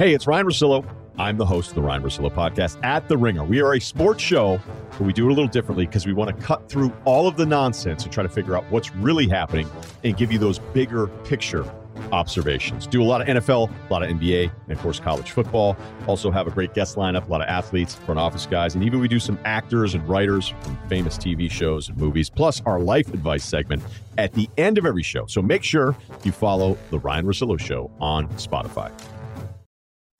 Hey, it's Ryen Russillo. I'm the host of the Ryen Russillo podcast at The Ringer. We are a sports show, but we do it a little differently because we want to cut through all of the nonsense and try to figure out what's really happening and give you those bigger picture observations. Do a lot of NFL, a lot of NBA, and of course college football. Also have a great guest lineup, a lot of athletes, front office guys, and even we do some actors and writers from famous TV shows and movies, plus our life advice segment at the end of every show. So make sure you follow the Ryen Russillo Show on Spotify.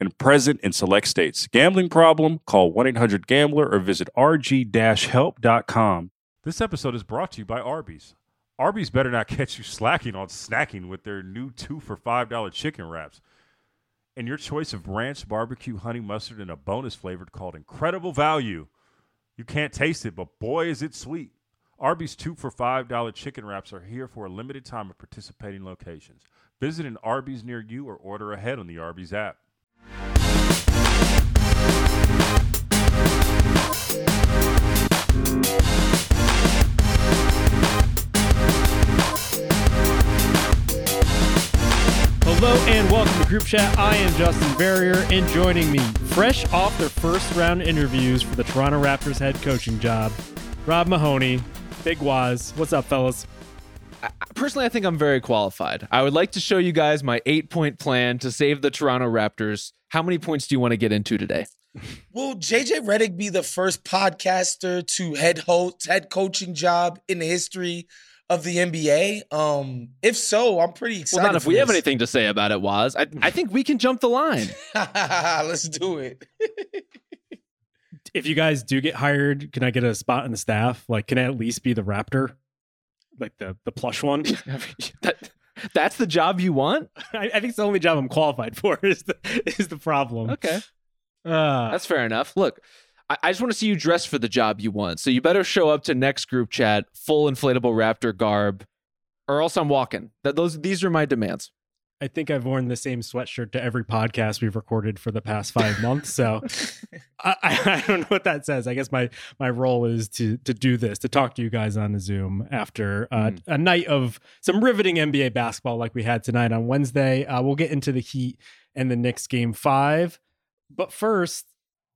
and present in select states. Gambling problem? Call 1 800 Gambler or visit rg help.com. This episode is brought to you by Arby's. Arby's better not catch you slacking on snacking with their new two for $5 chicken wraps. And your choice of ranch, barbecue, honey mustard, and a bonus flavored called Incredible Value. You can't taste it, but boy, is it sweet. Arby's two for $5 chicken wraps are here for a limited time at participating locations. Visit an Arby's near you or order ahead on the Arby's app. Hello and welcome to Group Chat. I am Justin Verrier, and joining me, fresh off their first round interviews for the Toronto Raptors head coaching job, Rob Mahoney, Big Wos. What's up, fellas? Personally, I think I'm very qualified. I would like to show you guys my eight point plan to save the Toronto Raptors. How many points do you want to get into today? Will JJ Redick be the first podcaster to head host head coaching job in the history of the NBA? Um, if so, I'm pretty excited. Well, not if we this. have anything to say about it, was I, I think we can jump the line. Let's do it. if you guys do get hired, can I get a spot in the staff? Like, can I at least be the Raptor? Like the the plush one? that, that's the job you want? I, I, think it's the only job I'm qualified for is the is the problem. Okay. Uh, that's fair enough. Look, I, I just want to see you dress for the job you want. So you better show up to next group chat full inflatable raptor garb, or else I'm walking. That those these are my demands. I think I've worn the same sweatshirt to every podcast we've recorded for the past five months. So I, I, don't know what that says. I guess my my role is to to do this, to talk to you guys on the Zoom after uh, mm. a night of some riveting NBA basketball like we had tonight on Wednesday. Uh, we'll get into the Heat and the Knicks game five, but first,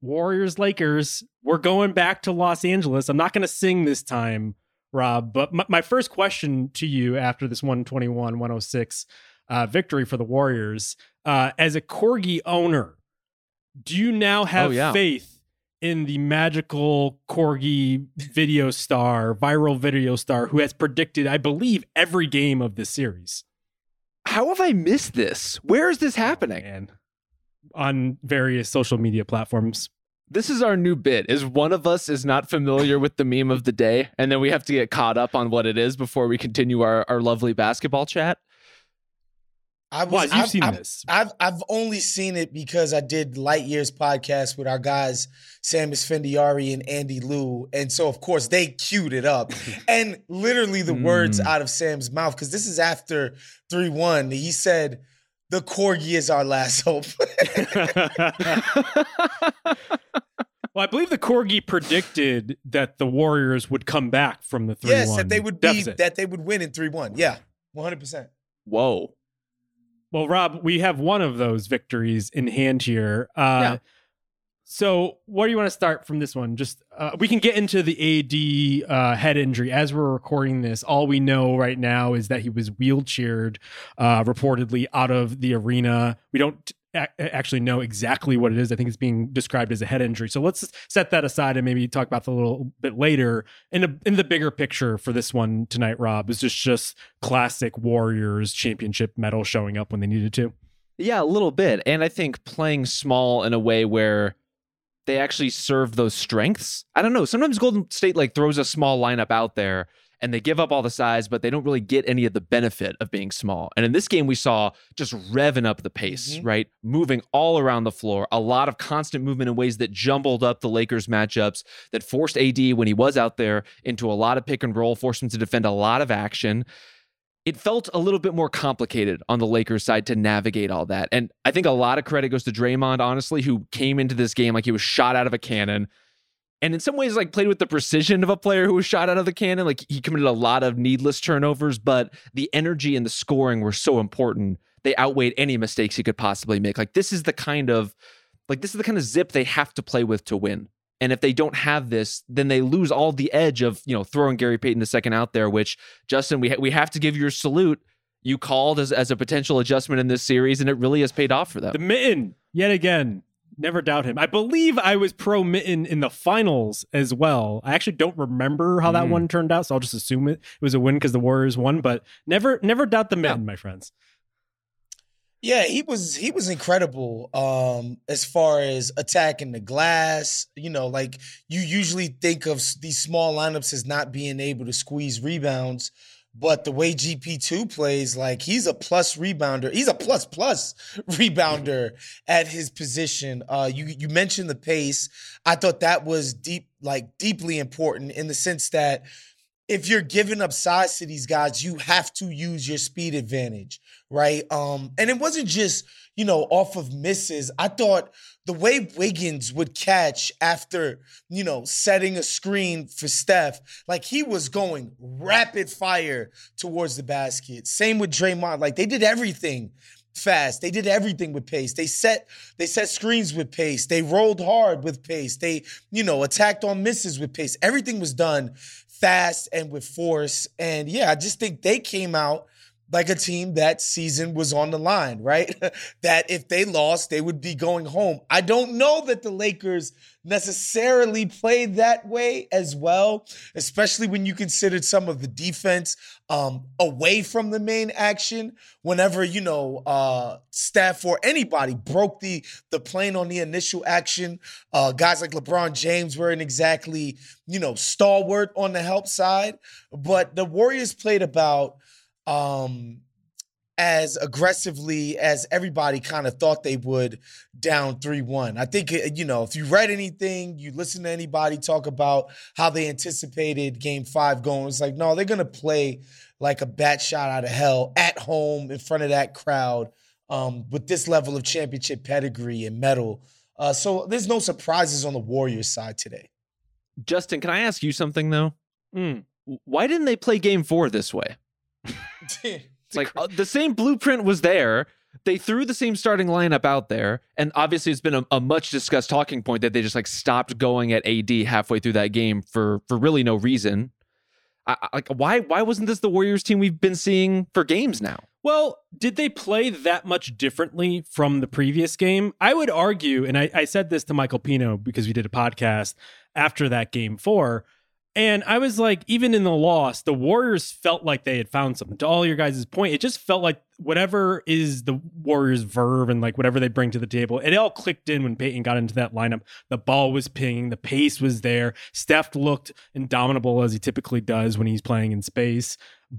Warriors Lakers. We're going back to Los Angeles. I'm not going to sing this time, Rob. But my, my first question to you after this 121 106 uh, victory for the Warriors. Uh, as a corgi owner, do you now have oh, yeah. faith in the magical corgi video star, viral video star, who has predicted, I believe, every game of this series? How have I missed this? Where is this happening? Man. On various social media platforms. This is our new bit. Is one of us is not familiar with the meme of the day, and then we have to get caught up on what it is before we continue our, our lovely basketball chat. I was, well, you've I've, seen I've, this. I've I've only seen it because I did Light Years podcast with our guys Sam Esfandiari and Andy Liu, and so of course they queued it up, and literally the mm. words out of Sam's mouth because this is after three one. He said, "The corgi is our last hope." Well, I believe the corgi predicted that the Warriors would come back from the three. Yes, that they would deficit. be that they would win in three one. Yeah, one hundred percent. Whoa. Well, Rob, we have one of those victories in hand here. Uh, yeah. So, where do you want to start from this one? Just uh, we can get into the AD uh, head injury as we're recording this. All we know right now is that he was wheelchaired, uh, reportedly out of the arena. We don't actually know exactly what it is. I think it's being described as a head injury. So let's set that aside and maybe talk about that a little bit later. In the in the bigger picture for this one tonight, Rob, is just just classic Warriors championship mettle showing up when they needed to. Yeah, a little bit. And I think playing small in a way where they actually serve those strengths. I don't know. Sometimes Golden State like throws a small lineup out there and they give up all the size, but they don't really get any of the benefit of being small. And in this game, we saw just revving up the pace, mm-hmm. right? Moving all around the floor, a lot of constant movement in ways that jumbled up the Lakers matchups, that forced AD when he was out there into a lot of pick and roll, forced him to defend a lot of action it felt a little bit more complicated on the Lakers side to navigate all that. And I think a lot of credit goes to Draymond, honestly, who came into this game like he was shot out of a cannon. And in some ways, like played with the precision of a player who was shot out of the cannon. Like he committed a lot of needless turnovers, but the energy and the scoring were so important. They outweighed any mistakes he could possibly make. Like this is the kind of like this is the kind of zip they have to play with to win. And if they don't have this, then they lose all the edge of you know throwing Gary Payton the second out there. Which Justin, we ha- we have to give your salute. You called as as a potential adjustment in this series, and it really has paid off for them. The mitten yet again. Never doubt him. I believe I was pro mitten in the finals as well. I actually don't remember how that mm. one turned out, so I'll just assume it, it was a win because the Warriors won. But never never doubt the mitten, yeah. my friends. Yeah, he was he was incredible um as far as attacking the glass. You know, like you usually think of these small lineups as not being able to squeeze rebounds, but the way GP2 plays, like he's a plus rebounder. He's a plus plus rebounder at his position. Uh you you mentioned the pace. I thought that was deep like deeply important in the sense that if you're giving up size to these guys, you have to use your speed advantage, right? Um, and it wasn't just, you know, off of misses. I thought the way Wiggins would catch after, you know, setting a screen for Steph, like he was going rapid fire towards the basket. Same with Draymond. Like they did everything fast. They did everything with pace. They set they set screens with pace. They rolled hard with pace. They, you know, attacked on misses with pace. Everything was done fast and with force. And yeah, I just think they came out like a team that season was on the line, right? that if they lost, they would be going home. I don't know that the Lakers necessarily played that way as well, especially when you considered some of the defense um, away from the main action. Whenever you know uh, Steph or anybody broke the the plane on the initial action, uh, guys like LeBron James weren't exactly you know stalwart on the help side, but the Warriors played about um, as aggressively as everybody kind of thought they would down 3-1. I think uh, you know, if you read anything, you listen to anybody talk about how they anticipated game 5 going, it's like no, they're going to play like a bat shot out of hell at home in front of that crowd um, with this level of championship pedigree and mettle. Uh, so there's no surprises on the Warriors side today. Justin, can I ask you something though? Mm. Why didn't they play game 4 this way? It's like uh, the same blueprint was there. They threw the same starting lineup out there, and obviously it's been a, a, much discussed talking point that they just like stopped going at AD halfway through that game for for really no reason. I, like why why wasn't this the Warriors team we've been seeing for games now? Well, did they play that much differently from the previous game? I would argue, and I, I said this to Michael Pina because we did a podcast after that game four and I was like, even in the loss, the Warriors felt like they had found something. To all your guys' point, it just felt like whatever is the Warriors' verve and like whatever they bring to the table, it all clicked in when Payton got into that lineup. The ball was pinging, the pace was there. Steph looked indomitable as he typically does when he's playing in space,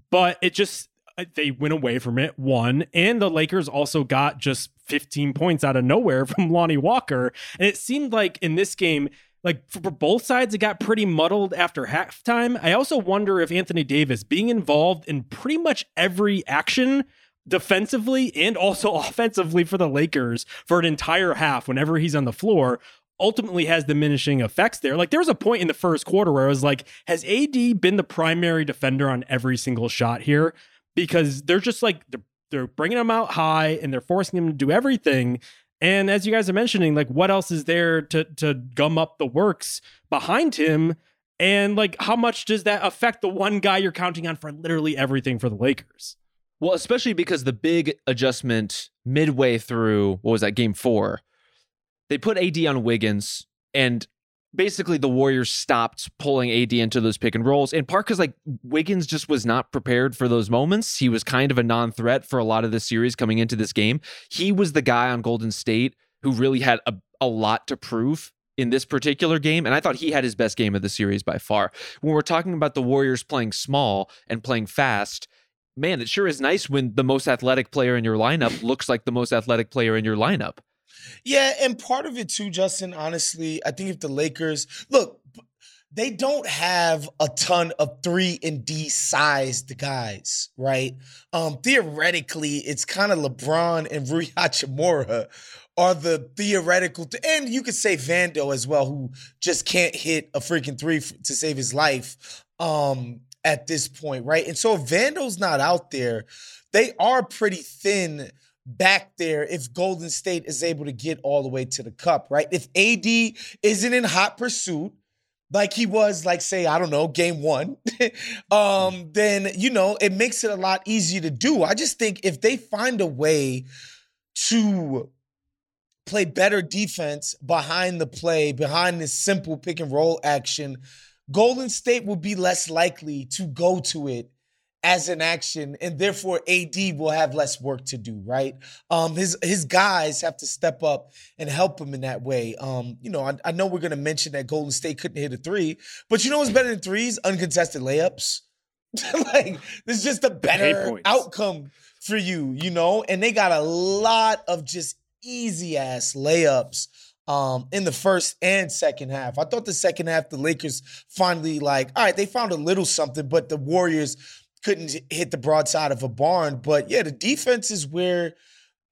but it just uh, they went away from it. One, and the Lakers also got just 15 points out of nowhere from Lonnie Walker, and it seemed like in this game like for both sides, it got pretty muddled after halftime. I also wonder if Anthony Davis being involved in pretty much every action defensively and also offensively for the Lakers for an entire half whenever he's on the floor ultimately has diminishing effects there. Like there was a point in the first quarter where I was like, has AD been the primary defender on every single shot here? Because they're just like they're, they're bringing him out high and they're forcing him to do everything. And as you guys are mentioning, like what else is there to to gum up the works behind him? And like how much does that affect the one guy you're counting on for literally everything for the Lakers? Well, especially because the big adjustment midway through what was that game four, they put AD on Wiggins, and basically the Warriors stopped pulling AD into those pick and rolls in part because like Wiggins just was not prepared for those moments. He was kind of a non-threat for a lot of the series coming into this game. He was the guy on Golden State who really had a, a lot to prove in this particular game. And I thought he had his best game of the series by far. When we're talking about the Warriors playing small and playing fast, man, it sure is nice when the most athletic player in your lineup looks like the most athletic player in your lineup. Yeah, and part of it too, Justin, honestly, I think if the Lakers look, they don't have a ton of three and D sized guys, right? Um, theoretically, it's kind of LeBron and Rui Hachimura are the theoretical, th- and you could say Vando as well, who just can't hit a freaking three f- to save his life um, at this point, right? And so if Vando's not out there, they are pretty thin back there if Golden State is able to get all the way to the cup, right? If AD isn't in hot pursuit, like he was, like, say, I don't know, game one, um, then, you know, it makes it a lot easier to do. I just think if they find a way to play better defense behind the play, behind this simple pick and roll action, Golden State will be less likely to go to it as an action, and therefore AD will have less work to do, right? Um, his his guys have to step up and help him in that way. Um, you know, I, I know we're gonna mention that Golden State couldn't hit a three, but you know what's better than threes? Uncontested layups. like this is just a better outcome for you, you know. And they got a lot of just easy ass layups um, in the first and second half. I thought the second half, the Lakers finally like, all right, they found a little something, but the Warriors couldn't hit the broadside of a barn. But yeah, the defense is where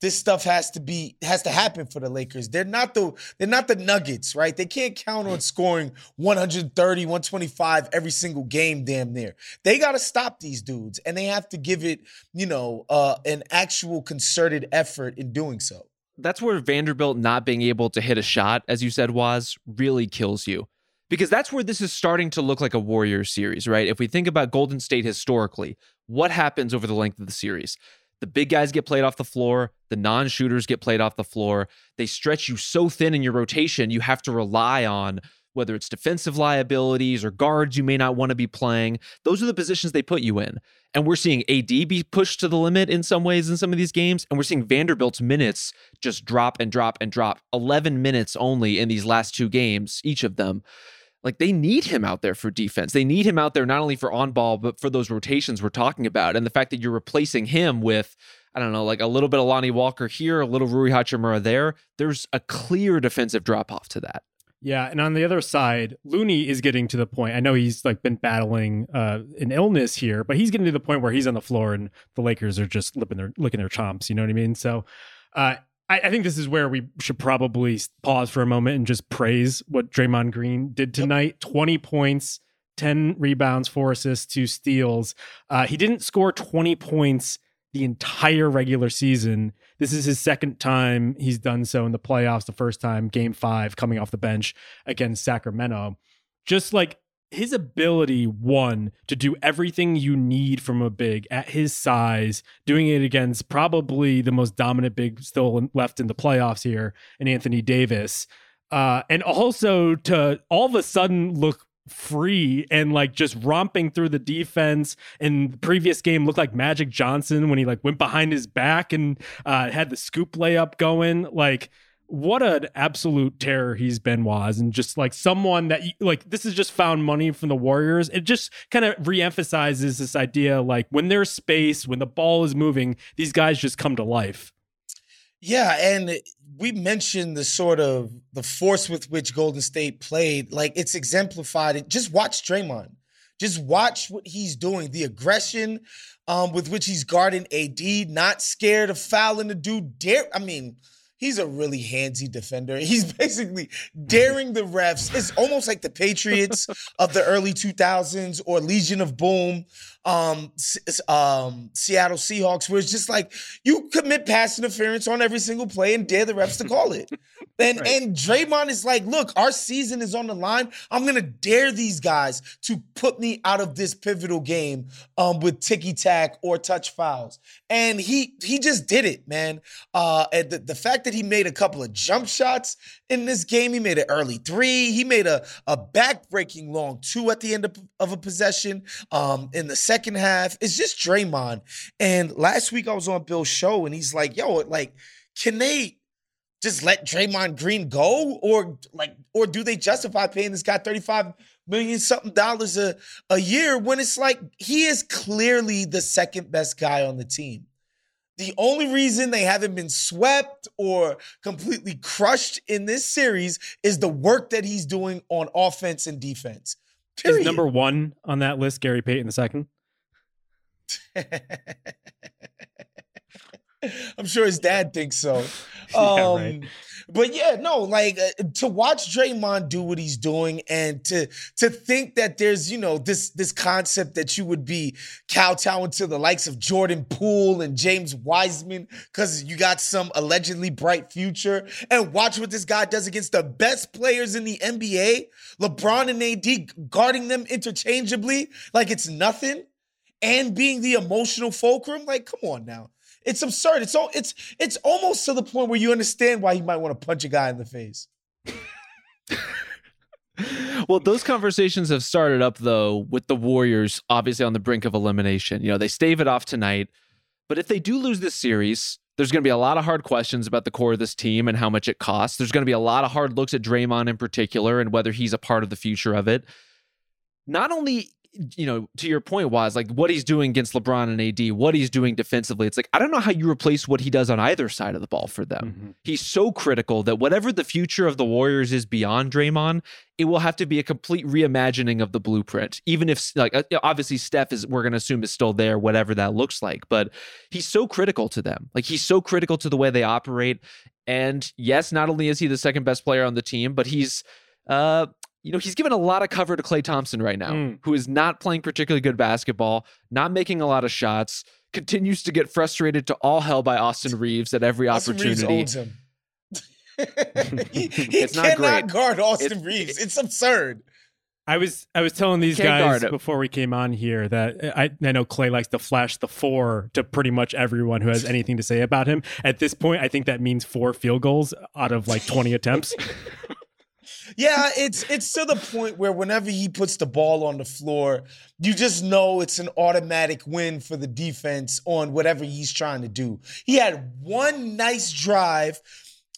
this stuff has to be has to happen for the Lakers. They're not the they're not the Nuggets, right? They can't count on scoring 130, 125 every single game damn near. They got to stop these dudes and they have to give it, you know, uh an actual concerted effort in doing so. That's where Vanderbilt not being able to hit a shot as you said was really kills you because that's where this is starting to look like a Warrior series, right? If we think about Golden State historically, what happens over the length of the series? The big guys get played off the floor, the non shooters get played off the floor. They stretch you so thin in your rotation, you have to rely on whether it's defensive liabilities or guards you may not want to be playing. Those are the positions they put you in. And we're seeing AD be pushed to the limit in some ways in some of these games. And we're seeing Vanderbilt's minutes just drop and drop and drop. 11 minutes only in these last two games, each of them like they need him out there for defense. They need him out there not only for on ball, but for those rotations we're talking about. And the fact that you're replacing him with, I don't know, like a little bit of Lonnie Walker here, a little Rui Hachimura there, there's a clear defensive drop off to that. Yeah, and on the other side, Looney is getting to the point. I know he's like been battling uh, an illness here, but he's getting to the point where he's on the floor and the Lakers are just licking their licking their chomps. You know what I mean? So uh, I, I, think this is where we should probably pause for a moment and just praise what Draymond Green did tonight. 20 points, 10 rebounds, four assists, two steals. Uh, he didn't score 20 points the entire regular season. This is his second time he's done so in the playoffs, the first time, game five, coming off the bench against Sacramento. Just like his ability one to do everything you need from a big at his size doing it against probably the most dominant big still left in the playoffs here and anthony davis uh, and also to all of a sudden look free and like just romping through the defense. In the previous game looked like magic johnson when he like went behind his back and uh, had the scoop layup going. Like what an absolute terror he's been was and just like someone that like this is just found money from the warriors. It just kind of reemphasizes this idea like when there's space when the ball is moving these guys just come to life. Yeah and we mentioned the sort of the force with which golden state played. Like it's exemplified just watch Draymond. Just watch what he's doing. The aggression um, with which he's guarding AD not scared of fouling the dude. Dare I mean he's a really handsy defender. He's basically daring the refs. It's almost like the Patriots of the early 2000s or Legion of Boom. Um, um, Seattle Seahawks, where it's just like you commit pass interference on every single play and dare the refs to call it. And right. and Draymond is like, look, our season is on the line. I'm gonna dare these guys to put me out of this pivotal game um, with ticky tack or touch fouls. And he he just did it, man. Uh, and the, the fact that he made a couple of jump shots in this game, he made an early three, he made a a back breaking long two at the end of, of a possession. Um, in the second half, is just Draymond. And last week I was on Bill's show, and he's like, "Yo, like, can they?" just let Draymond Green go, or like, or do they justify paying this guy thirty five million something dollars a, a year when it's like he is clearly the second best guy on the team? The only reason they haven't been swept or completely crushed in this series is the work that he's doing on offense and defense. Period. Is number one on that list Gary Payton the second? I'm sure his dad thinks so. yeah, um, right. But yeah, no, like uh, to watch Draymond do what he's doing, and to to think that there's you know this this concept that you would be kowtowing to the likes of Jordan Poole and James Wiseman because you got some allegedly bright future, and watch what this guy does against the best players in the NBA, LeBron and AD guarding them interchangeably like it's nothing, and being the emotional fulcrum. Like, come on now. It's absurd. It's all it's it's almost to the point where you understand why you might want to punch a guy in the face. well, those conversations have started up though with the Warriors obviously on the brink of elimination. You know, they stave it off tonight, but if they do lose this series, there's going to be a lot of hard questions about the core of this team and how much it costs. There's going to be a lot of hard looks at Draymond in particular and whether he's a part of the future of it. Not only you know, to your point, was like what he's doing against LeBron and AD, what he's doing defensively. It's like I don't know how you replace what he does on either side of the ball for them. Mm-hmm. He's so critical that whatever the future of the Warriors is beyond Draymond, it will have to be a complete reimagining of the blueprint. Even if like uh, obviously Steph is we're going to assume is still there, whatever that looks like, but he's so critical to them. Like he's so critical to the way they operate. And yes, not only is he the second best player on the team, but he's uh you know, he's given a lot of cover to Klay Thompson right now, mm. who is not playing particularly good basketball, not making a lot of shots, continues to get frustrated to all hell by Austin Reaves at every Austin opportunity. Reaves owns him. he, he cannot great. guard Austin it's, Reaves. It's absurd. I was I was telling these guys before we came on here that I, I know Klay likes to flash the four to pretty much everyone who has anything to say about him. At this point, I think that means four field goals out of like 20 attempts. yeah, it's it's to the point where whenever he puts the ball on the floor, you just know it's an automatic win for the defense on whatever he's trying to do. He had one nice drive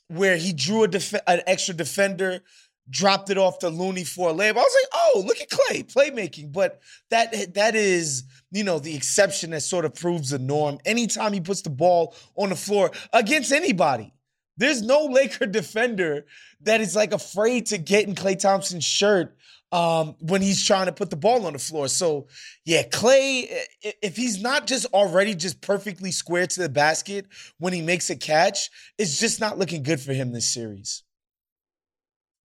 where he drew a def- an extra defender, dropped it off to Looney for a layup. I was like, oh, look at Klay playmaking. But that that is you know the exception that sort of proves the norm. Anytime he puts the ball on the floor against anybody. There's no Laker defender that is like afraid to get in Klay Thompson's shirt um, when he's trying to put the ball on the floor. So, yeah, Klay, if he's not just already just perfectly square to the basket when he makes a catch, it's just not looking good for him this series.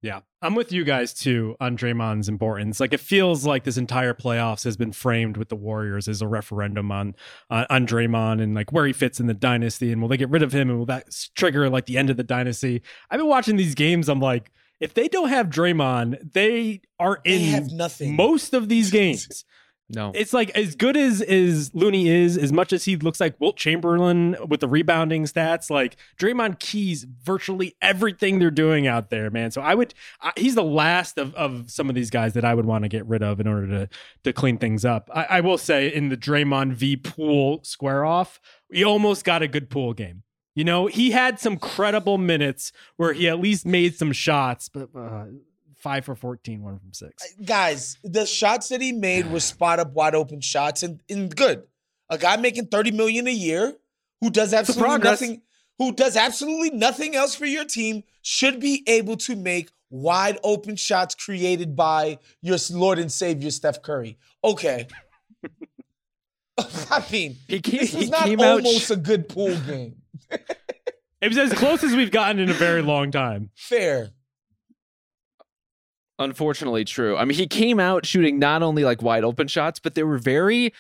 Yeah, I'm with you guys too on Draymond's importance. Like it feels like this entire playoffs has been framed with the Warriors as a referendum on uh, on Draymond and like where he fits in the dynasty and will they get rid of him and will that trigger like the end of the dynasty? I've been watching these games. I'm like, if they don't have Draymond, they are in they have nothing. most of these games. No. It's like as good as as Looney is, as much as he looks like Wilt Chamberlain with the rebounding stats, like Draymond keys virtually everything they're doing out there, man. So I would I, he's the last of, of some of these guys that I would want to get rid of in order to to clean things up. I, I will say in the Draymond v Poole square off, we almost got a good Poole game. You know, he had some credible minutes where he at least made some shots, but uh, five for 14, one from six. Uh, guys, the shots that he made were spot up, wide open shots, and, and good. A guy making 30 million a year who does absolutely nothing, who does absolutely nothing else for your team, should be able to make wide open shots created by your Lord and Savior Steph Curry. Okay. I mean, he came, this was not almost out... a good Poole game. it was as close as we've gotten in a very long time. Fair unfortunately true. I mean, he came out shooting not only like wide open shots, but they were very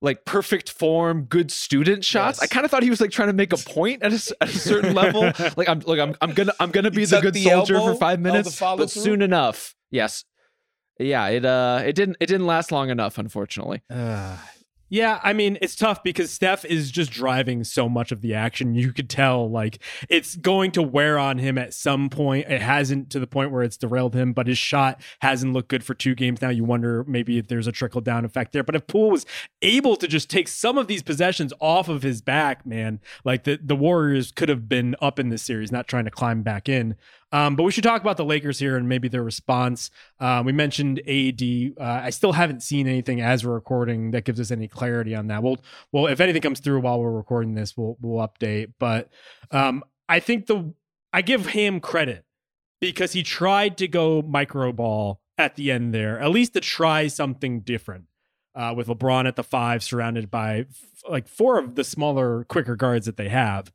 like perfect form, good student shots. Yes. I kind of thought he was like trying to make a point at a, at a certain level. Like I'm like I'm I'm gonna I'm gonna be the good the soldier for five minutes, but through? soon enough, yes, yeah, it uh it didn't it didn't last long enough, unfortunately. Uh, yeah, I mean, it's tough because Steph is just driving so much of the action. You could tell, like, it's going to wear on him at some point. It hasn't to the point where it's derailed him, but his shot hasn't looked good for two games now. You wonder maybe if there's a trickle down effect there. But if Poole was able to just take some of these possessions off of his back, man, like the, the Warriors could have been up in this series, not trying to climb back in. Um, but we should talk about the Lakers here and maybe their response. Uh, we mentioned AD. Uh, I still haven't seen anything as we're recording that gives us any clarity on that. We'll, well, if anything comes through while we're recording this, we'll we'll update. But um, I think the I give him credit because he tried to go micro ball at the end there, at least to try something different. Uh, with LeBron at the five, surrounded by f- like four of the smaller, quicker guards that they have,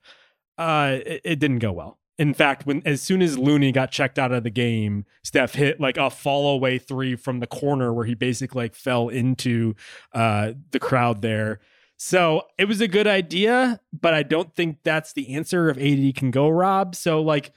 uh, it, it didn't go well in fact, when as soon as Looney got checked out of the game, Steph hit like a fall away three from the corner where he basically like fell into uh, the crowd there. So it was a good idea, but I don't think that's the answer if AD can go, Rob. So like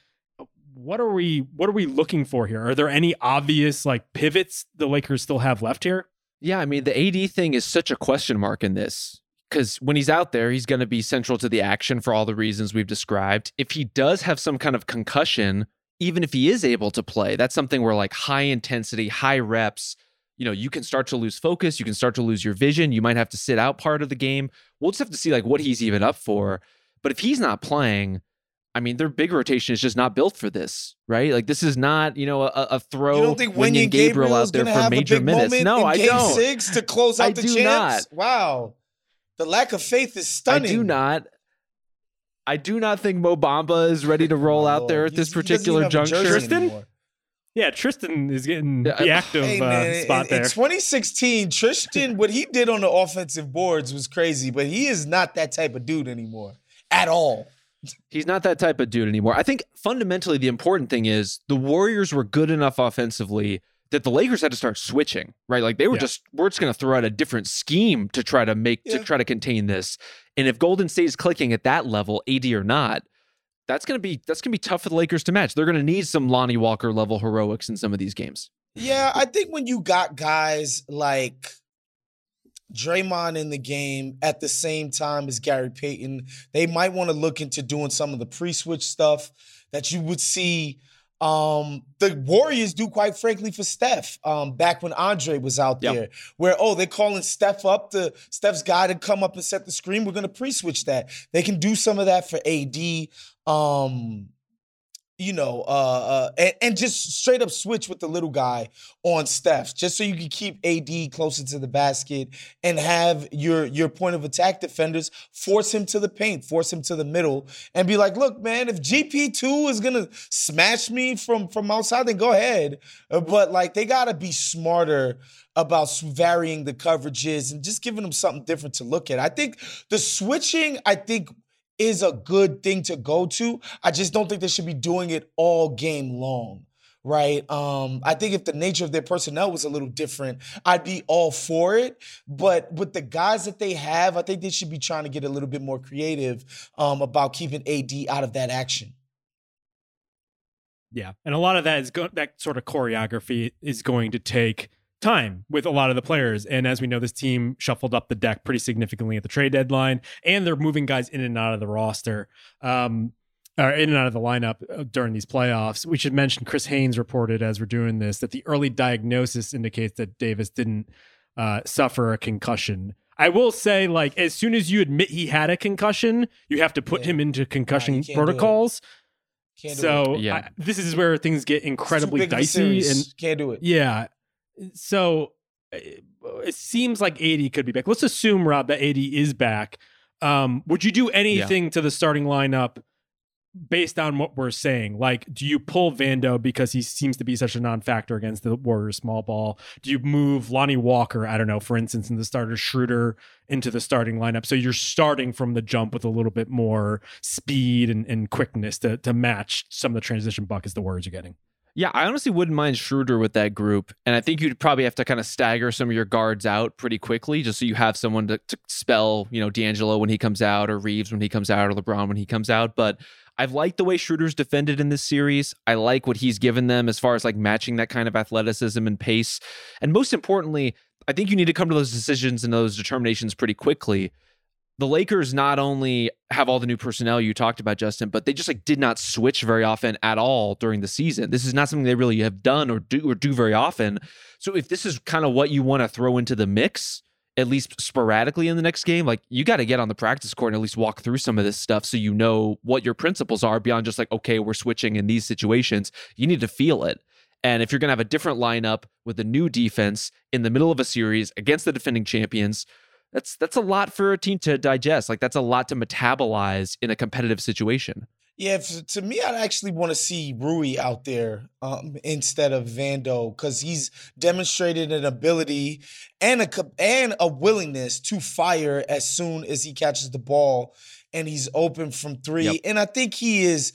what are we what are we looking for here? Are there any obvious like pivots the Lakers still have left here? Yeah, I mean the AD thing is such a question mark in this because when he's out there, he's going to be central to the action for all the reasons we've described. If he does have some kind of concussion, even if he is able to play, that's something where like high intensity, high reps, you know, you can start to lose focus, you can start to lose your vision, you might have to sit out part of the game. We'll just have to see like what he's even up for. But if he's not playing, I mean, their big rotation is just not built for this, right? Like this is not, you know, a, a throw. You don't think Wenyen Gabriel, Gabriel out there for major minutes? No, I don't. Six to close out I the do champs. Not. Wow. The lack of faith is stunning. I do not. I do not think Mo Bamba is ready to roll oh, out there at this particular juncture. Tristan? Yeah, Tristan is getting the active hey, man, uh, spot in, there. In 2016, Tristan, what he did on the offensive boards was crazy, but he is not that type of dude anymore at all. He's not that type of dude anymore. I think fundamentally the important thing is the Warriors were good enough offensively that the Lakers had to start switching, right? Like they were yeah. just we're just going to throw out a different scheme to try to make yeah. to try to contain this. And if Golden State is clicking at that level, AD or not, that's going to be that's going to be tough for the Lakers to match. They're going to need some Lonnie Walker level heroics in some of these games. Yeah, I think when you got guys like Draymond in the game at the same time as Gary Payton, they might want to look into doing some of the pre-switch stuff that you would see um, the Warriors do, quite frankly, for Steph. Um, back when Andre was out there, where oh, they're calling Steph up to Steph's guy to come up and set the screen. We're gonna pre-switch that. They can do some of that for AD. Um, you know, uh, uh, and, and, just straight up switch with the little guy on Steph, just so you can keep AD closer to the basket and have your your point of attack defenders force him to the paint, force him to the middle, and be like, look, man, if GP two is gonna smash me from from outside, then go ahead. Uh, but like, they gotta be smarter about varying the coverages and just giving them something different to look at. I think the switching, I think is a good thing to go to. I just don't think they should be doing it all game long. Right. Um, I think if the nature of their personnel was a little different, I'd be all for it. But with the guys that they have, I think they should be trying to get a little bit more creative um, about keeping AD out of that action. Yeah, and a lot of that is go- that sort of choreography is going to take time with a lot of the players. And as we know, this team shuffled up the deck pretty significantly at the trade deadline, and they're moving guys in and out of the roster. Um, or in and out of the lineup uh, during these playoffs. We should mention Chris Haynes reported as we're doing this that the early diagnosis indicates that Davis didn't uh, suffer a concussion. I will say, like, as soon as you admit he had a concussion, you have to put yeah. him into concussion protocols. so yeah. I, this is where things get incredibly dicey and can't do it. Yeah, so eh, it seems like AD could be back. Let's assume Rob that AD is back. Um, would you do anything yeah. to the starting lineup based on what we're saying? Like, do you pull Vando because he seems to be such a non-factor against the Warriors small ball? Do you move Lonnie Walker? I don't know, for instance, in the starter Schroeder into the starting lineup, so you're starting from the jump with a little bit more speed and, and quickness to to match some of the transition buckets the Warriors are getting. Yeah, I honestly wouldn't mind Schroeder with that group. And I think you'd probably have to kind of stagger some of your guards out pretty quickly just so you have someone to, to spell, you know, D'Angelo when he comes out or Reaves when he comes out or LeBron when he comes out. But I've liked the way Schroeder's defended in this series. I like what he's given them as far as like matching that kind of athleticism and pace. And most importantly, I think you need to come to those decisions and those determinations pretty quickly the Lakers not only have all the new personnel you talked about, Justin, but they just like did not switch very often at all during the season. This is not something they really have done or do or do very often. So if this is kind of what you want to throw into the mix, at least sporadically in the next game, like you got to get on the practice court and at least walk through some of this stuff so you know what your principles are beyond just like, okay, we're switching in these situations. You need to feel it. And if you're going to have a different lineup with a new defense in the middle of a series against the defending champions, that's that's a lot for a team to digest. Like that's a lot to metabolize in a competitive situation. Yeah, to me, I'd actually want to see Rui out there um, instead of Vando because he's demonstrated an ability and a and a willingness to fire as soon as he catches the ball and he's open from three. Yep. And I think he is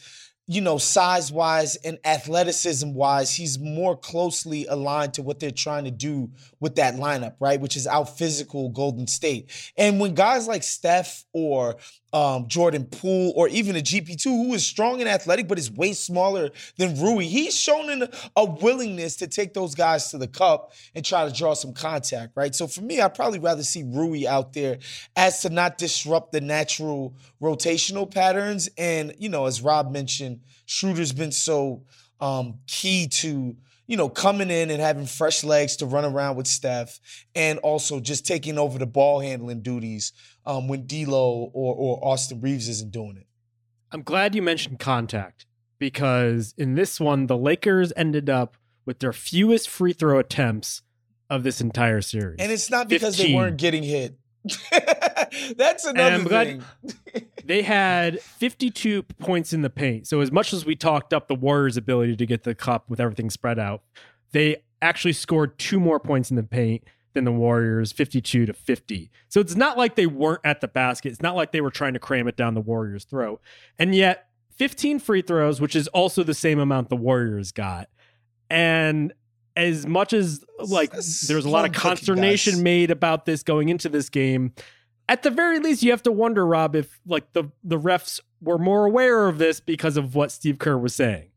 you know, size wise and athleticism wise, he's more closely aligned to what they're trying to do with that lineup, right? Which is out physical Golden State. And when guys like Steph or um, Jordan Poole or even a GP2 who is strong and athletic but is way smaller than Rui, he's shown an, a willingness to take those guys to the cup and try to draw some contact, right? So for me, I'd probably rather see Rui out there as to not disrupt the natural rotational patterns. And, you know, as Rob mentioned, Schroeder's been so um, key to you know, coming in and having fresh legs to run around with Steph, and also just taking over the ball handling duties um, when D'Lo or, or Austin Reaves isn't doing it. I'm glad you mentioned contact because in this one, the Lakers ended up with their fewest free throw attempts of this entire series, and it's not because 15. they weren't getting hit. That's another thing. they had 52 points in the paint. So as much as we talked up the Warriors' ability to get the cup with everything spread out, they actually scored two more points in the paint than the Warriors, 52 to 50. So it's not like they weren't at the basket. It's not like they were trying to cram it down the Warriors' throat. And yet 15 free throws, which is also the same amount the Warriors got. And as much as like there's a lot of consternation made about this going into this game, at the very least, you have to wonder, Rob, if like the the refs were more aware of this because of what Steve Kerr was saying.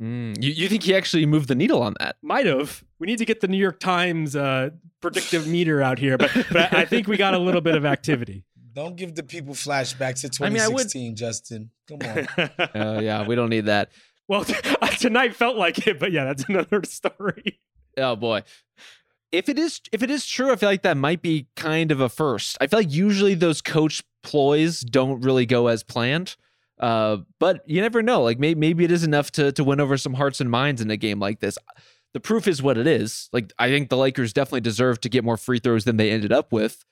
Mm, you, you think he actually moved the needle on that? Might have. We need to get the New York Times uh, predictive meter out here, but but I think we got a little bit of activity. Don't give the people flashbacks to 2016, I mean, I would... Justin. Come on. Oh uh, yeah, we don't need that. Well, tonight felt like it, but yeah, that's another story. Oh boy. If it is if it is true, I feel like that might be kind of a first. I feel like usually those coach ploys don't really go as planned. Uh, but you never know. Like maybe maybe it is enough to to win over some hearts and minds in a game like this. The proof is what it is. Like I think the Lakers definitely deserve to get more free throws than they ended up with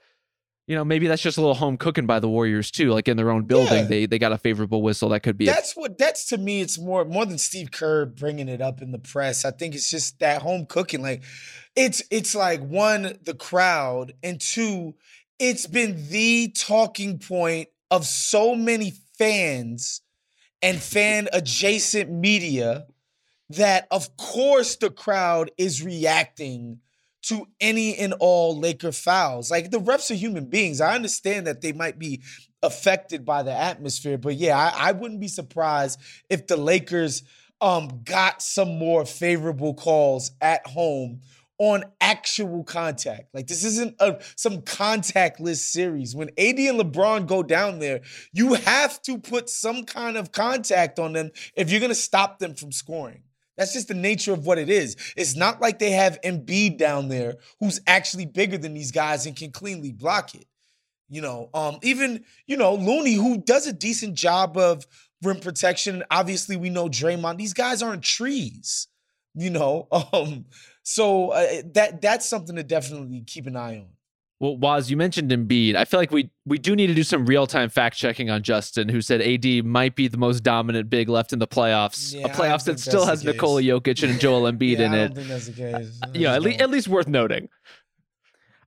you know, maybe that's just a little home cooking by the Warriors too. Like in their own building, yeah. they they got a favorable whistle. That could be. That's what. That's to me. It's more more than Steve Kerr bringing it up in the press. I think it's just that home cooking. Like, it's it's like one the crowd, and two, it's been the talking point of so many fans and fan adjacent media that of course the crowd is reacting to any and all Laker fouls. Like the refs are human beings. I understand that they might be affected by the atmosphere, but yeah, I, I wouldn't be surprised if the Lakers um, got some more favorable calls at home on actual contact. Like this isn't a, some contactless series. When AD and LeBron go down there, you have to put some kind of contact on them if you're going to stop them from scoring. That's just the nature of what it is. It's not like they have Embiid down there who's actually bigger than these guys and can cleanly block it. You know, um, even, you know, Looney, who does a decent job of rim protection. Obviously, we know Draymond. These guys aren't trees, you know. Um, so uh, that that's something to definitely keep an eye on. Well, Wos, you mentioned Embiid. I feel like we we do need to do some real time fact checking on Justin, who said AD might be the most dominant big left in the playoffs. Yeah, a playoffs that still has Nikola Jokic and Joel Embiid yeah, in it. I don't think that's the case. Yeah, at, le- at least worth noting.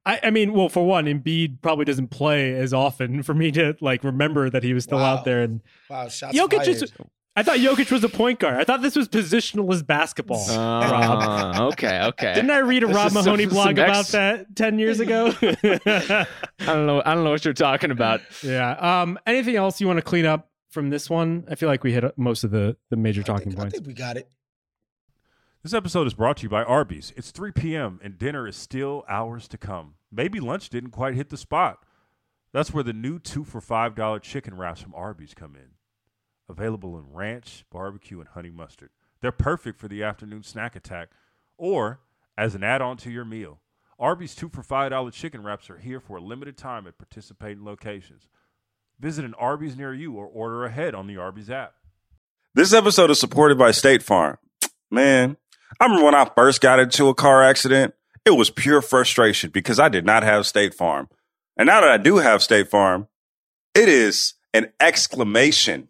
I, I, mean, well, for one, Embiid probably doesn't play as often for me to like remember that he was still wow. out there. And wow, shots Jokic fired. is I thought Jokic was a point guard. I thought this was positionalist basketball. Uh, okay, okay. Didn't I read a Rob Mahoney some, blog some about ex- that ten years ago? I don't know. I don't know what you're talking about. Yeah. Um. Anything else you want to clean up from this one? I feel like we hit most of the the major talking think, points. I think we got it. This episode is brought to you by Arby's. It's 3 p.m. and dinner is still hours to come. Maybe lunch didn't quite hit the spot. That's where the new two for $5 chicken wraps from Arby's come in. Available in ranch, barbecue, and honey mustard. They're perfect for the afternoon snack attack or as an add on to your meal. Arby's two for $5 chicken wraps are here for a limited time at participating locations. Visit an Arby's near you or order ahead on the Arby's app. This episode is supported by State Farm. Man, I remember when I first got into a car accident, it was pure frustration because I did not have State Farm. And now that I do have State Farm, it is an exclamation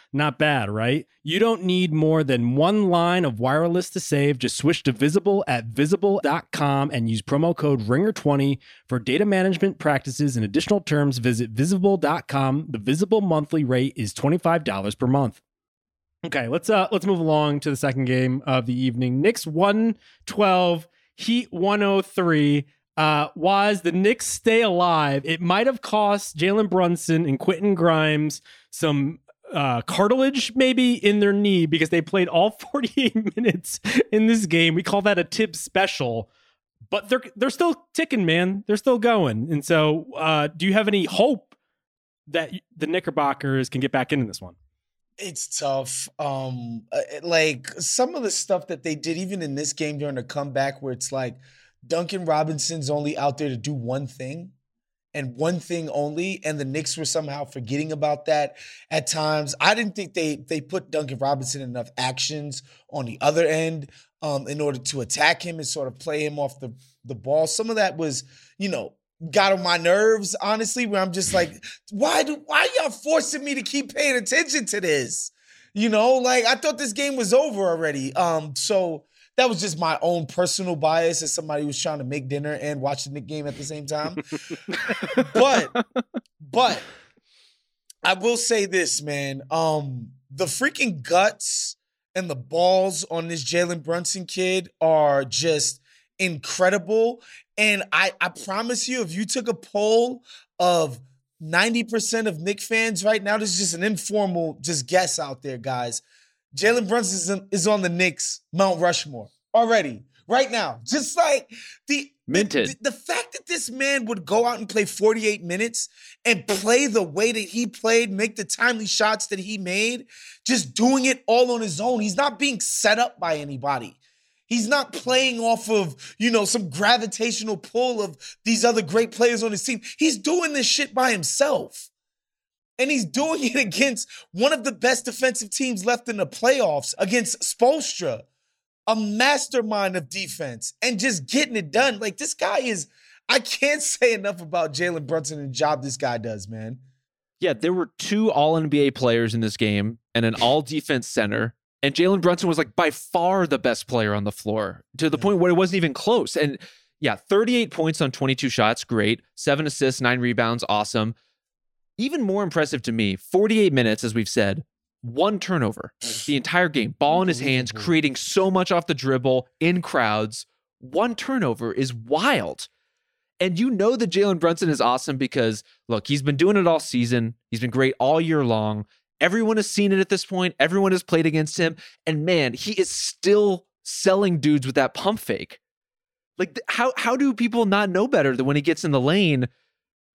Not bad, right? You don't need more than one line of wireless to save. Just switch to Visible at visible.com and use promo code RINGER20 for data management practices and additional terms. Visit visible.com. The Visible monthly rate is $25 per month. Okay, let's uh let's move along to the second game of the evening. Knicks 112, Heat 103 uh, was the Knicks stay alive. It might have cost Jalen Brunson and Quentin Grimes some uh, cartilage maybe in their knee because they played all 48 minutes in this game. We call that a tib special, but they're they're still ticking, man. They're still going. And so, uh, do you have any hope that the Knickerbockers can get back into this one? It's tough. Um, uh, like some of the stuff that they did, even in this game during the comeback, where it's like Duncan Robinson's only out there to do one thing and one thing only, and the Knicks were somehow forgetting about that at times. I didn't think they they put Duncan Robinson enough actions on the other end um, in order to attack him and sort of play him off the the ball. Some of that was, you know, got on my nerves, honestly, where I'm just like, why do why are y'all forcing me to keep paying attention to this? You know, like I thought this game was over already. Um, so that was just my own personal bias as somebody who's trying to make dinner and watch the Knick game at the same time. but but I will say this, man. Um, the freaking guts and the balls on this Jalen Brunson kid are just incredible. And I, I promise you, if you took a poll of 90% of Knick fans right now, this is just an informal just guess out there, guys. Jalen Brunson is on the Knicks Mount Rushmore already, right now. Just like the minted. The, the, fact that this man would go out and play 48 minutes and play the way that he played, make the timely shots that he made, just doing it all on his own. He's not being set up by anybody. He's not playing off of, you know, some gravitational pull of these other great players on his team. He's doing this shit by himself and he's doing it against one of the best defensive teams left in the playoffs against Spoelstra, a mastermind of defense, and just getting it done. Like this guy is, I can't say enough about Jalen Brunson and the job this guy does, man. Yeah, there were two All NBA players in this game and an All Defense center. And Jalen Brunson was like by far the best player on the floor to the yeah. point where it wasn't even close. And yeah, 38 points on 22 shots, great. Seven assists, nine rebounds, awesome. Even more impressive to me, 48 minutes, as we've said, one turnover the entire game, ball in his hands, creating so much off the dribble in crowds. One turnover is wild. And you know that Jalen Brunson is awesome because, look, he's been doing it all season. He's been great all year long. Everyone has seen it at this point. Everyone has played against him. And man, he is still selling dudes with that pump fake. Like how how do people not know better than when he gets in the lane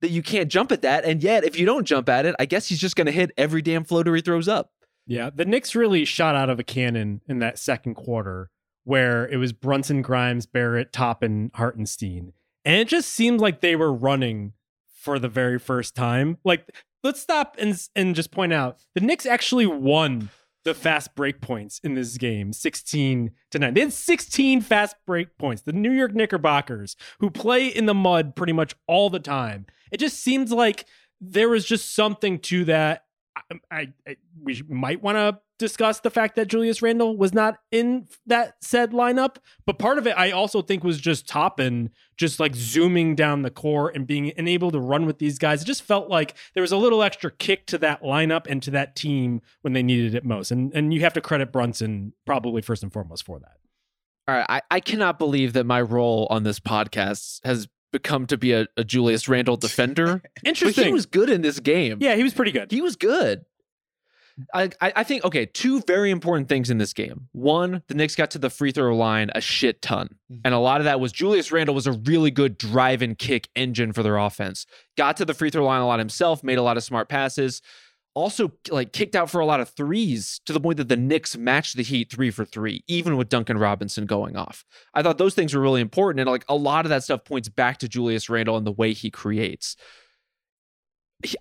that you can't jump at that? And yet, if you don't jump at it, I guess he's just going to hit every damn floater he throws up. Yeah, the Knicks really shot out of a cannon in that second quarter, where it was Brunson, Grimes, Barrett, Toppin, Hartenstein, and it just seemed like they were running for the very first time. Like, let's stop and and just point out the Knicks actually won the fast break points in this game 16 to 9 they had 16 fast break points. The new york knickerbockers who play in the mud pretty much all the time. It just seems like there was just something to that. I, I, I we might want to discuss the fact that Julius Randle was not in that said lineup, but part of it I also think was just Toppin just like zooming down the core and being able to run with these guys. It just felt like there was a little extra kick to that lineup and to that team when they needed it most. And and you have to credit Brunson probably first and foremost for that. All right, I, I cannot believe that my role on this podcast has become to be a, a Julius Randle defender. Interesting. But he was good in this game. Yeah, he was pretty good. He was good. I, I think okay, two very important things in this game. One, the Knicks got to the free throw line a shit ton, mm-hmm. and a lot of that was Julius Randle was a really good drive and kick engine for their offense. Got to the free throw line a lot himself, made a lot of smart passes. Also, like kicked out for a lot of threes to the point that the Knicks matched the Heat three for three, even with Duncan Robinson going off. I thought those things were really important, and like a lot of that stuff points back to Julius Randle and the way he creates.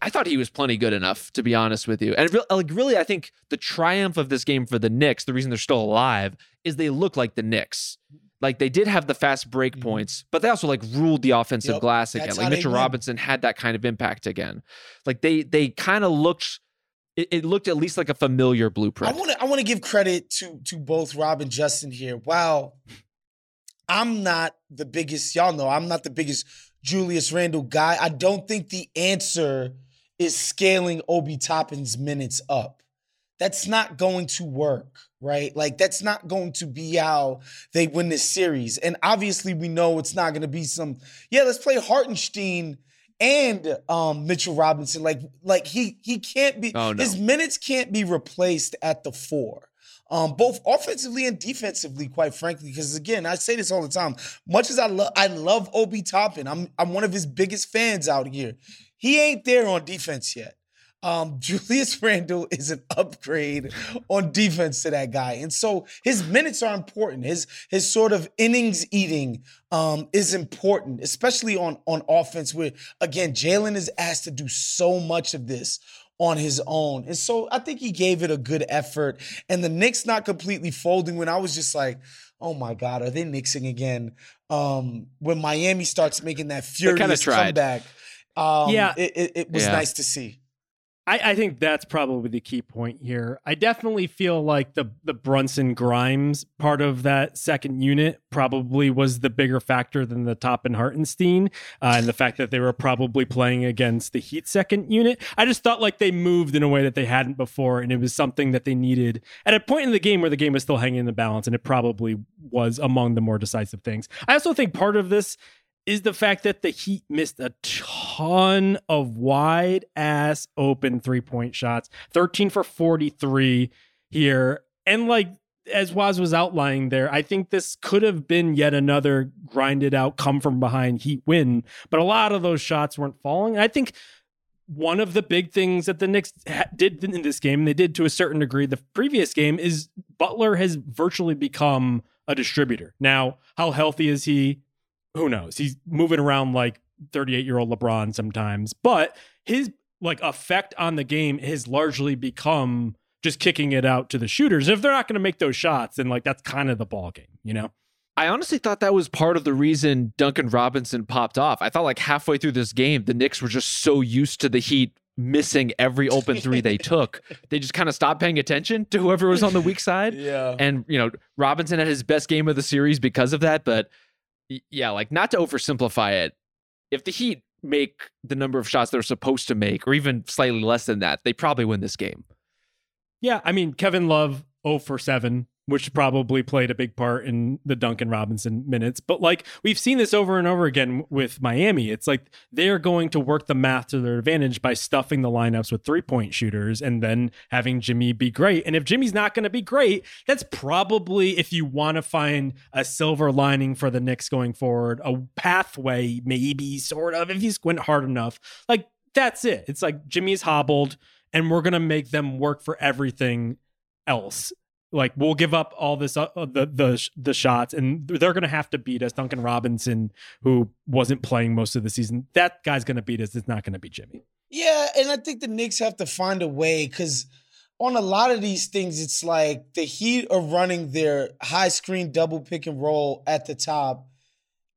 I thought he was plenty good enough, to be honest with you. And re- like, really, I think the triumph of this game for the Knicks, the reason they're still alive, is they look like the Knicks. Like they did have the fast break mm-hmm. points, but they also like ruled the offensive yep, glass again. Like Mitchell Robinson had that kind of impact again. Like they they kind of looked. It, it, looked at least like a familiar blueprint. I want to I want to give credit to to both Rob and Justin here. Wow, I'm not the biggest. Y'all know I'm not the biggest Julius Randle guy. I don't think the answer is scaling Obi Toppin's minutes up. That's not going to work, right? Like, that's not going to be how they win this series. And obviously, we know it's not going to be some, yeah, let's play Hartenstein and um, Mitchell Robinson. Like, like he he can't be oh, no. his minutes can't be replaced at the four um, both offensively and defensively, quite frankly. Because again, I say this all the time. Much as I love, I love Obi Toppin. I'm I'm one of his biggest fans out here. He ain't there on defense yet. Um, Julius Randle is an upgrade on defense to that guy, and so his minutes are important. His his sort of innings eating um, is important, especially on on offense. Where again, Jalen is asked to do so much of this on his own. And so I think he gave it a good effort. And the Knicks not completely folding when I was just like, oh my God, are they Knicksing again? Um, when Miami starts making that furious comeback. Um, yeah, it, it, it was yeah. nice to see. I, I, think that's probably the key point here. I definitely feel like the the Brunson Grimes part of that second unit probably was the bigger factor than the Toppin Hartenstein, uh, and the fact that they were probably playing against the Heat second unit. I just thought like they moved in a way that they hadn't before, and it was something that they needed at a point in the game where the game was still hanging in the balance, and it probably was among the more decisive things. I also think part of this is the fact that the Heat missed a ton of wide ass open three point shots 13 for 43 here. And like, as Wos was outlining there, I think this could have been yet another grinded out, come from behind Heat win, but a lot of those shots weren't falling. And I think one of the big things that the Knicks did in this game, they did to a certain degree the previous game, is Butler has virtually become a distributor. Now, how healthy is he? Who knows? He's moving around like 38 year old LeBron sometimes, but his like effect on the game has largely become just kicking it out to the shooters. If they're not going to make those shots, then like that's kind of the ball game, you know? I honestly thought that was part of the reason Duncan Robinson popped off. I thought like halfway through this game, the Knicks were just so used to the Heat missing every open three they took. They just kind of stopped paying attention to whoever was on the weak side. Yeah. And, you know, Robinson had his best game of the series because of that, but yeah, like not to oversimplify it. If the Heat make the number of shots they're supposed to make, or even slightly less than that, they probably win this game. Yeah, I mean Kevin Love 0 for 7 which probably played a big part in the Duncan Robinson minutes. But like we've seen this over and over again with Miami. It's like they're going to work the math to their advantage by stuffing the lineups with three point shooters and then having Jimmy be great. And if Jimmy's not going to be great, that's probably if you want to find a silver lining for the Knicks going forward, a pathway, maybe sort of, if you squint hard enough. Like that's it. It's like Jimmy's hobbled and we're going to make them work for everything else like we'll give up all this uh, the the the shots and they're going to have to beat us. Duncan Robinson who wasn't playing most of the season that guy's going to beat us. It's not going to be Jimmy. Yeah and I think the Knicks have to find a way cuz on a lot of these things it's like the Heat are running their high screen double pick and roll at the top.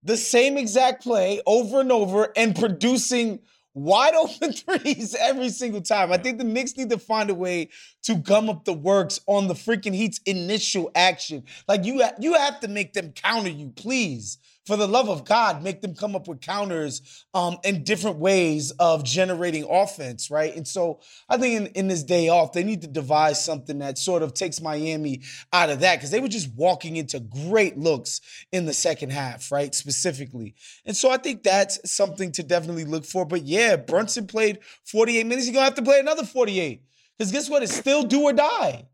The same exact play over and over and producing wide open threes every single time. I think the Knicks need to find a way to gum up the works on the freaking Heat's initial action. Like you, you have to make them counter you, please for the love of God, make them come up with counters um, and different ways of generating offense, right? And so I think in, in this day off, they need to devise something that sort of takes Miami out of that because they were just walking into great looks in the second half, right? Specifically. And so I think that's something to definitely look for. But yeah, Brunson played 48 minutes. He's going to have to play another 48 because guess what? It's still do or die.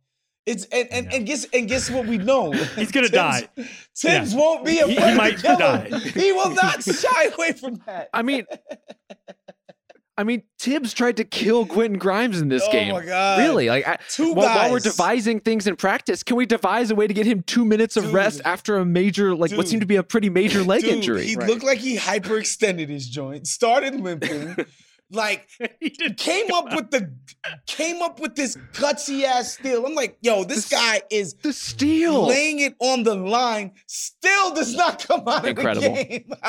It's and and, and guess and guess what we know. He's gonna die. Thibs yeah. won't be a he, he might die. He will not shy away from that. I mean, I mean, Thibs tried to kill Quentin Grimes in this oh game. Oh my god! Really? Like, I, two while, guys. while, we're devising things in practice, can we devise a way to get him two minutes of Dude. rest after a major, like Dude. what seemed to be a pretty major leg Dude, injury? He right. looked like he hyperextended his joint, started limping. Like came up with the came up with this gutsy ass steal. I'm like, yo, this the, guy is the steal laying it on the line. Still does not come out Incredible. of the game.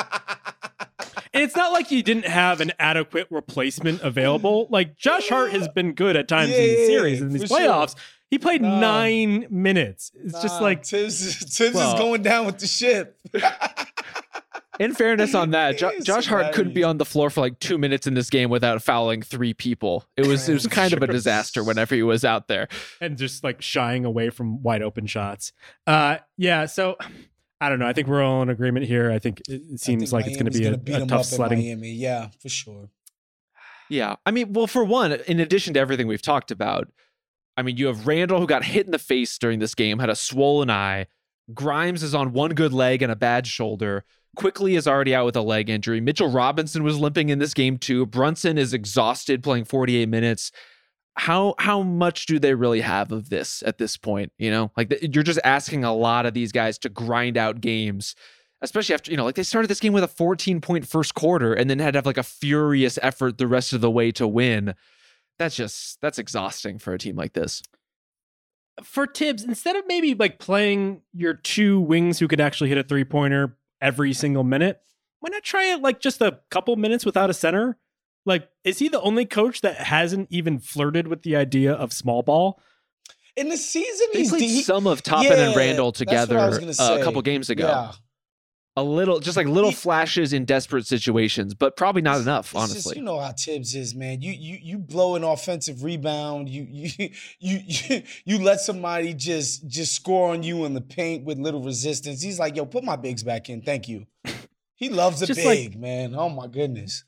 and it's not like you didn't have an adequate replacement available. Like Josh Hart has been good at times Yeah, in the series yeah, in these for sure. playoffs. He played Nah. nine minutes. It's just like Thibs, Thibs Well- is going down with the ship. In fairness on that, jo- Josh Hart couldn't be on the floor for like two minutes in this game without fouling three people. It was it was kind of a disaster whenever he was out there. and just like shying away from wide open shots. Uh, yeah. So I don't know. I think we're all in agreement here. I think it, it seems like it's going to be gonna a, beat a 'em tough up in sledding. Miami, yeah, for sure. Yeah. I mean, well, for one, in addition to everything we've talked about, I mean, you have Randle who got hit in the face during this game, had a swollen eye. Grimes is on one good leg and a bad shoulder. Quickley is already out with a leg injury. Mitchell Robinson was limping in this game too. Brunson is exhausted playing 48 minutes. How how much do they really have of this at this point? You know, like th- you're just asking a lot of these guys to grind out games, especially after you know, like they started this game with a 14 point first quarter and then had to have like a furious effort the rest of the way to win. That's just that's exhausting for a team like this. For Thibs, instead of maybe like playing your two wings who could actually hit a three pointer every single minute, why not try it like just a couple minutes without a center? Like, is he the only coach that hasn't even flirted with the idea of small ball? In the season, They he's played he- some of Toppin and Randle together I was gonna uh, a couple games ago. Yeah. A little, just like little He- flashes in desperate situations, but probably not enough, It's just- honestly. you know how Thibs is, man. You you you blow an offensive rebound. You you you you, you let somebody just just score on you in the paint with little resistance. He's like, yo, put my bigs back in. Thank you. He loves a Just big, like- man. Oh my goodness.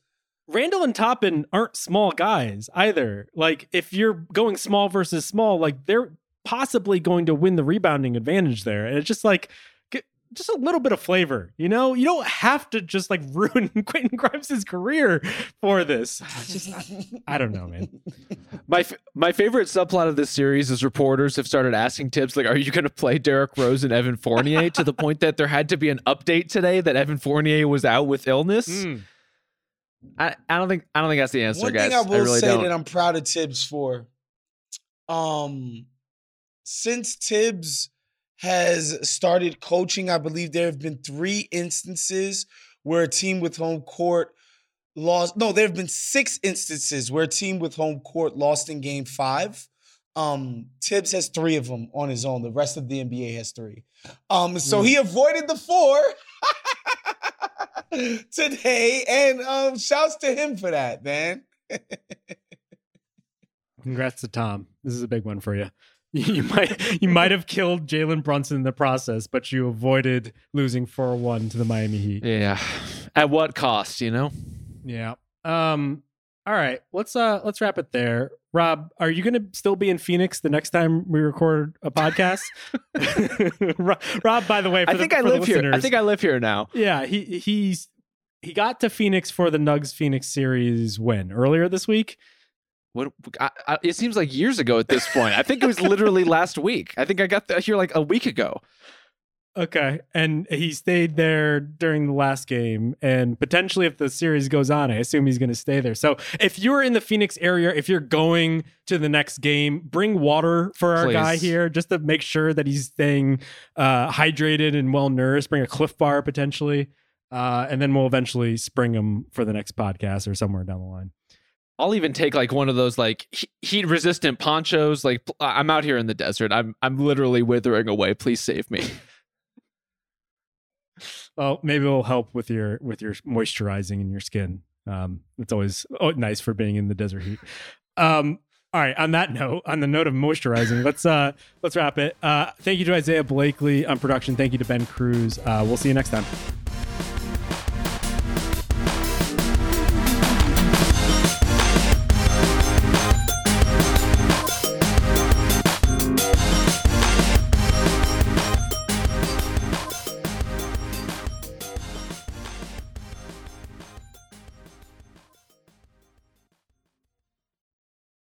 Randle and Toppin aren't small guys either. Like, if you're going small versus small, like they're possibly going to win the rebounding advantage there. And it's just like, just a little bit of flavor, you know? You don't have to just like ruin Quentin Grimes' career for this. Just, I don't know, man. My f- my favorite subplot of this series is reporters have started asking Thibs like, "Are you going to play Derrick Rose and Evan Fournier?" to the point that there had to be an update today that Evan Fournier was out with illness. Mm. I, I don't think I don't think that's the answer, One guys. thing I will really say don't. that I'm proud of Thibs for, um, since Thibs has started coaching, I believe there have been three instances where a team with home court lost. No, there have been six instances where a team with home court lost in Game Five. Um, Thibs has three of them on his own. The rest of the NBA has three. Um, so he avoided the four today, and um, shouts to him for that, man. Congrats to Tom. This is a big one for you. You might you might have killed Jalen Brunson in the process, but you avoided losing four one to the Miami Heat. Yeah. At what cost, you know? Yeah. Um. All right. Let's uh let's wrap it there. Rob, are you going to still be in Phoenix the next time we record a podcast? Rob, by the way, I think I live here. I think I live here now. Yeah, he he's he got to Phoenix for the Nugs Phoenix series when earlier this week. What I, I, it seems like years ago at this point. I think it was literally last week. I think I got here like a week ago. Okay. And he stayed there during the last game. And potentially, if the series goes on, I assume he's going to stay there. So if you're in the Phoenix area, if you're going to the next game, bring water for our Please. guy here just to make sure that he's staying uh, hydrated and well nourished. Bring a Clif bar potentially. Uh, and then we'll eventually spring him for the next podcast or somewhere down the line. I'll even take like one of those like heat resistant ponchos. Like I'm out here in the desert. I'm I'm literally withering away. Please save me. well, maybe it'll help with your with your moisturizing in your skin. Um, it's always oh, nice for being in the desert heat. Um, all right. On that note, on the note of moisturizing, let's uh let's wrap it. Uh, thank you to Isaiah Blakely on production. Thank you to Ben Cruz. Uh, we'll see you next time.